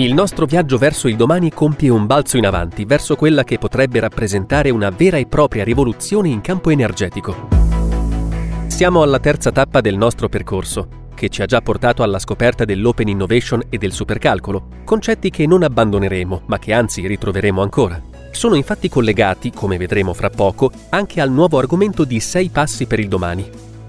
Il nostro viaggio verso il domani compie un balzo in avanti verso quella che potrebbe rappresentare una vera e propria rivoluzione in campo energetico. Siamo alla terza tappa del nostro percorso, che ci ha già portato alla scoperta dell'open innovation e del supercalcolo, concetti che non abbandoneremo, ma che anzi ritroveremo ancora. Sono infatti collegati, come vedremo fra poco, anche al nuovo argomento di sei passi per il domani,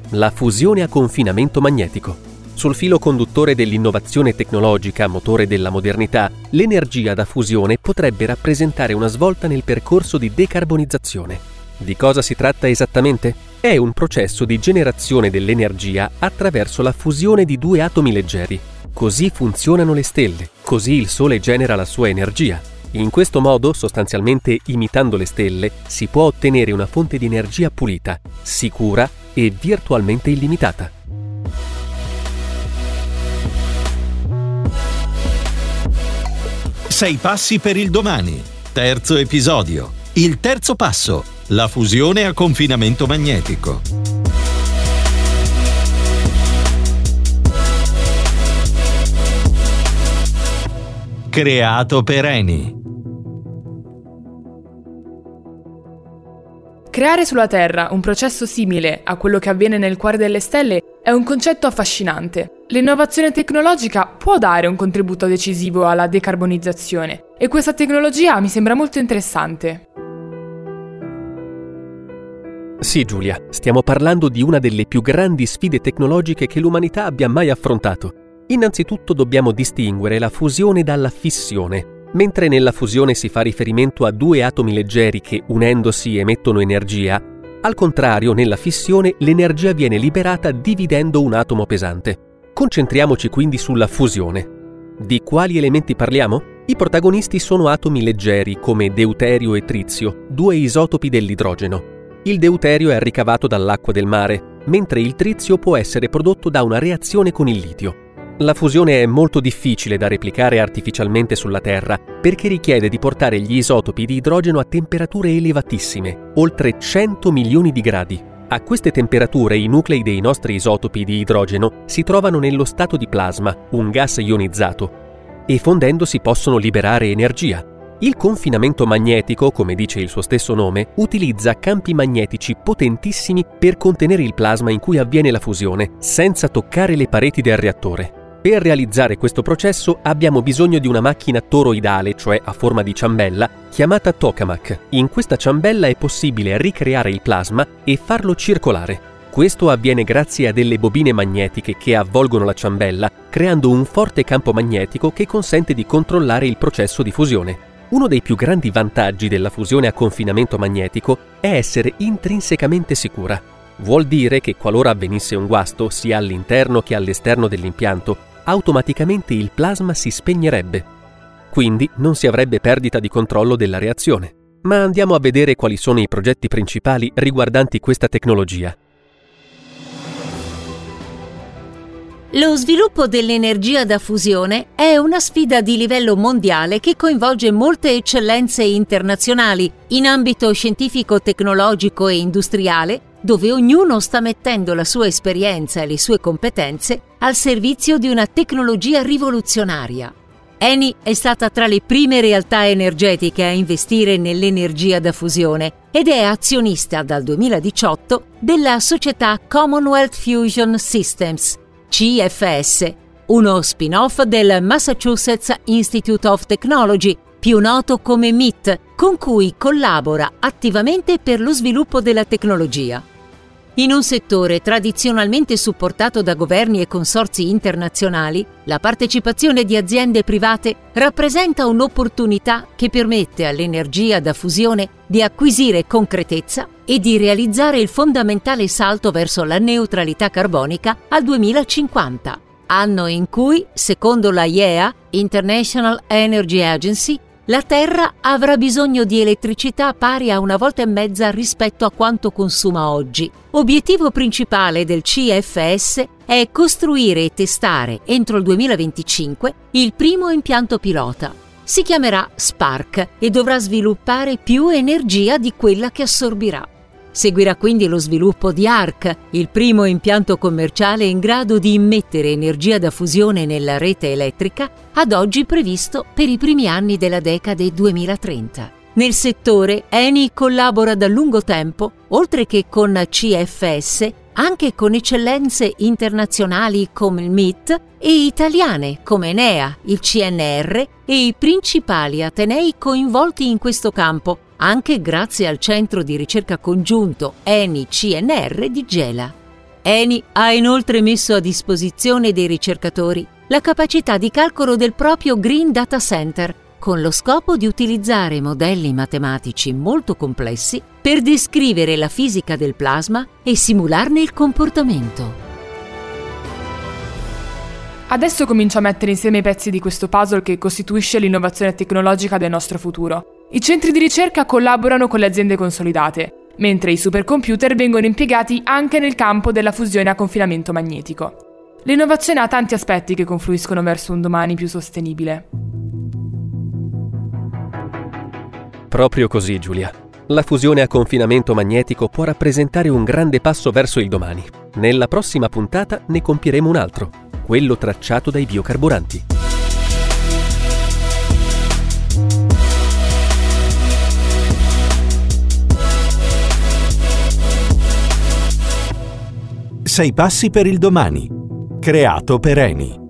la fusione a confinamento magnetico. Sul filo conduttore dell'innovazione tecnologica, motore della modernità, l'energia da fusione potrebbe rappresentare una svolta nel percorso di decarbonizzazione. Di cosa si tratta esattamente? È un processo di generazione dell'energia attraverso la fusione di due atomi leggeri. Così funzionano le stelle, così il Sole genera la sua energia. In questo modo, sostanzialmente imitando le stelle, si può ottenere una fonte di energia pulita, sicura e virtualmente illimitata. Sei passi per il domani. Terzo episodio. Il terzo passo. La fusione a confinamento magnetico. Creato per Eni. Creare sulla Terra un processo simile a quello che avviene nel cuore delle stelle è un concetto affascinante. L'innovazione tecnologica può dare un contributo decisivo alla decarbonizzazione e questa tecnologia mi sembra molto interessante. Sì, Giulia, stiamo parlando di una delle più grandi sfide tecnologiche che l'umanità abbia mai affrontato. Innanzitutto dobbiamo distinguere la fusione dalla fissione. Mentre nella fusione si fa riferimento a due atomi leggeri che unendosi emettono energia, al contrario, nella fissione l'energia viene liberata dividendo un atomo pesante. Concentriamoci quindi sulla fusione. Di quali elementi parliamo? I protagonisti sono atomi leggeri come deuterio e trizio, due isotopi dell'idrogeno. Il deuterio è ricavato dall'acqua del mare, mentre il trizio può essere prodotto da una reazione con il litio. La fusione è molto difficile da replicare artificialmente sulla Terra perché richiede di portare gli isotopi di idrogeno a temperature elevatissime, oltre 100 milioni di gradi. A queste temperature i nuclei dei nostri isotopi di idrogeno si trovano nello stato di plasma, un gas ionizzato, e fondendosi possono liberare energia. Il confinamento magnetico, come dice il suo stesso nome, utilizza campi magnetici potentissimi per contenere il plasma in cui avviene la fusione, senza toccare le pareti del reattore. Per realizzare questo processo abbiamo bisogno di una macchina toroidale, cioè a forma di ciambella, chiamata tokamak. In questa ciambella è possibile ricreare il plasma e farlo circolare. Questo avviene grazie a delle bobine magnetiche che avvolgono la ciambella, creando un forte campo magnetico che consente di controllare il processo di fusione. Uno dei più grandi vantaggi della fusione a confinamento magnetico è essere intrinsecamente sicura. Vuol dire che qualora avvenisse un guasto, sia all'interno che all'esterno dell'impianto, automaticamente il plasma si spegnerebbe. Quindi non si avrebbe perdita di controllo della reazione. Ma andiamo a vedere quali sono i progetti principali riguardanti questa tecnologia. Lo sviluppo dell'energia da fusione è una sfida di livello mondiale che coinvolge molte eccellenze internazionali in ambito scientifico, tecnologico e industriale, dove ognuno sta mettendo la sua esperienza e le sue competenze al servizio di una tecnologia rivoluzionaria. Eni è stata tra le prime realtà energetiche a investire nell'energia da fusione ed è azionista dal 2018 della società Commonwealth Fusion Systems, CFS, uno spin-off del Massachusetts Institute of Technology, più noto come MIT, con cui collabora attivamente per lo sviluppo della tecnologia. In un settore tradizionalmente supportato da governi e consorzi internazionali, la partecipazione di aziende private rappresenta un'opportunità che permette all'energia da fusione di acquisire concretezza e di realizzare il fondamentale salto verso la neutralità carbonica al 2050, anno in cui, secondo la IEA, International Energy Agency, la Terra avrà bisogno di elettricità pari a una volta e mezza rispetto a quanto consuma oggi. Obiettivo principale del CFS è costruire e testare entro il 2025 il primo impianto pilota. Si chiamerà Spark e dovrà sviluppare più energia di quella che assorbirà. Seguirà quindi lo sviluppo di ARC, il primo impianto commerciale in grado di immettere energia da fusione nella rete elettrica, ad oggi previsto per i primi anni della decade 2030. Nel settore Eni collabora da lungo tempo, oltre che con CFS, anche con eccellenze internazionali come il MIT e italiane come Enea, il CNR e i principali atenei coinvolti in questo campo, anche grazie al centro di ricerca congiunto Eni-CNR di Gela. Eni ha inoltre messo a disposizione dei ricercatori la capacità di calcolo del proprio Green Data Center, con lo scopo di utilizzare modelli matematici molto complessi per descrivere la fisica del plasma e simularne il comportamento. Adesso comincio a mettere insieme i pezzi di questo puzzle che costituisce l'innovazione tecnologica del nostro futuro. I centri di ricerca collaborano con le aziende consolidate, mentre i supercomputer vengono impiegati anche nel campo della fusione a confinamento magnetico. L'innovazione ha tanti aspetti che confluiscono verso un domani più sostenibile. Proprio così, Giulia. La fusione a confinamento magnetico può rappresentare un grande passo verso il domani. Nella prossima puntata ne compieremo un altro, quello tracciato dai biocarburanti. Sei passi per il domani. Creato per Eni.